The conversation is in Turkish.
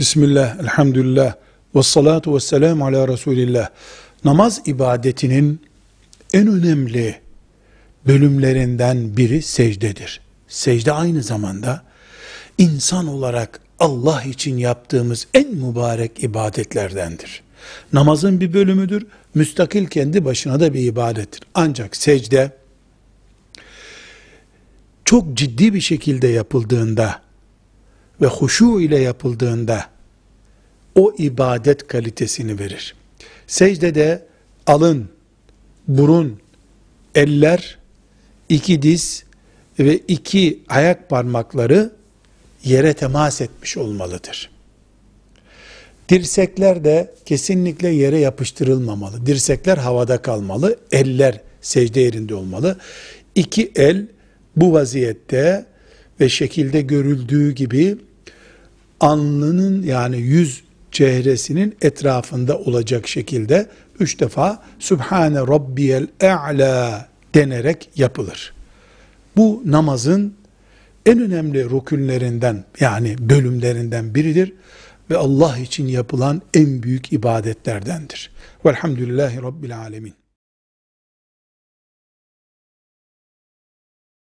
Bismillah, elhamdülillah, ve salatu ve selamu ala Resulillah. Namaz ibadetinin en önemli bölümlerinden biri secdedir. Secde aynı zamanda insan olarak Allah için yaptığımız en mübarek ibadetlerdendir. Namazın bir bölümüdür, müstakil kendi başına da bir ibadettir. Ancak secde çok ciddi bir şekilde yapıldığında ve huşu ile yapıldığında o ibadet kalitesini verir. Secdede alın, burun, eller, iki diz ve iki ayak parmakları yere temas etmiş olmalıdır. Dirsekler de kesinlikle yere yapıştırılmamalı. Dirsekler havada kalmalı, eller secde yerinde olmalı. İki el bu vaziyette ve şekilde görüldüğü gibi alnının yani yüz çehresinin etrafında olacak şekilde üç defa Sübhane Rabbiyel E'la denerek yapılır. Bu namazın en önemli rükünlerinden yani bölümlerinden biridir ve Allah için yapılan en büyük ibadetlerdendir. Velhamdülillahi Rabbil Alemin.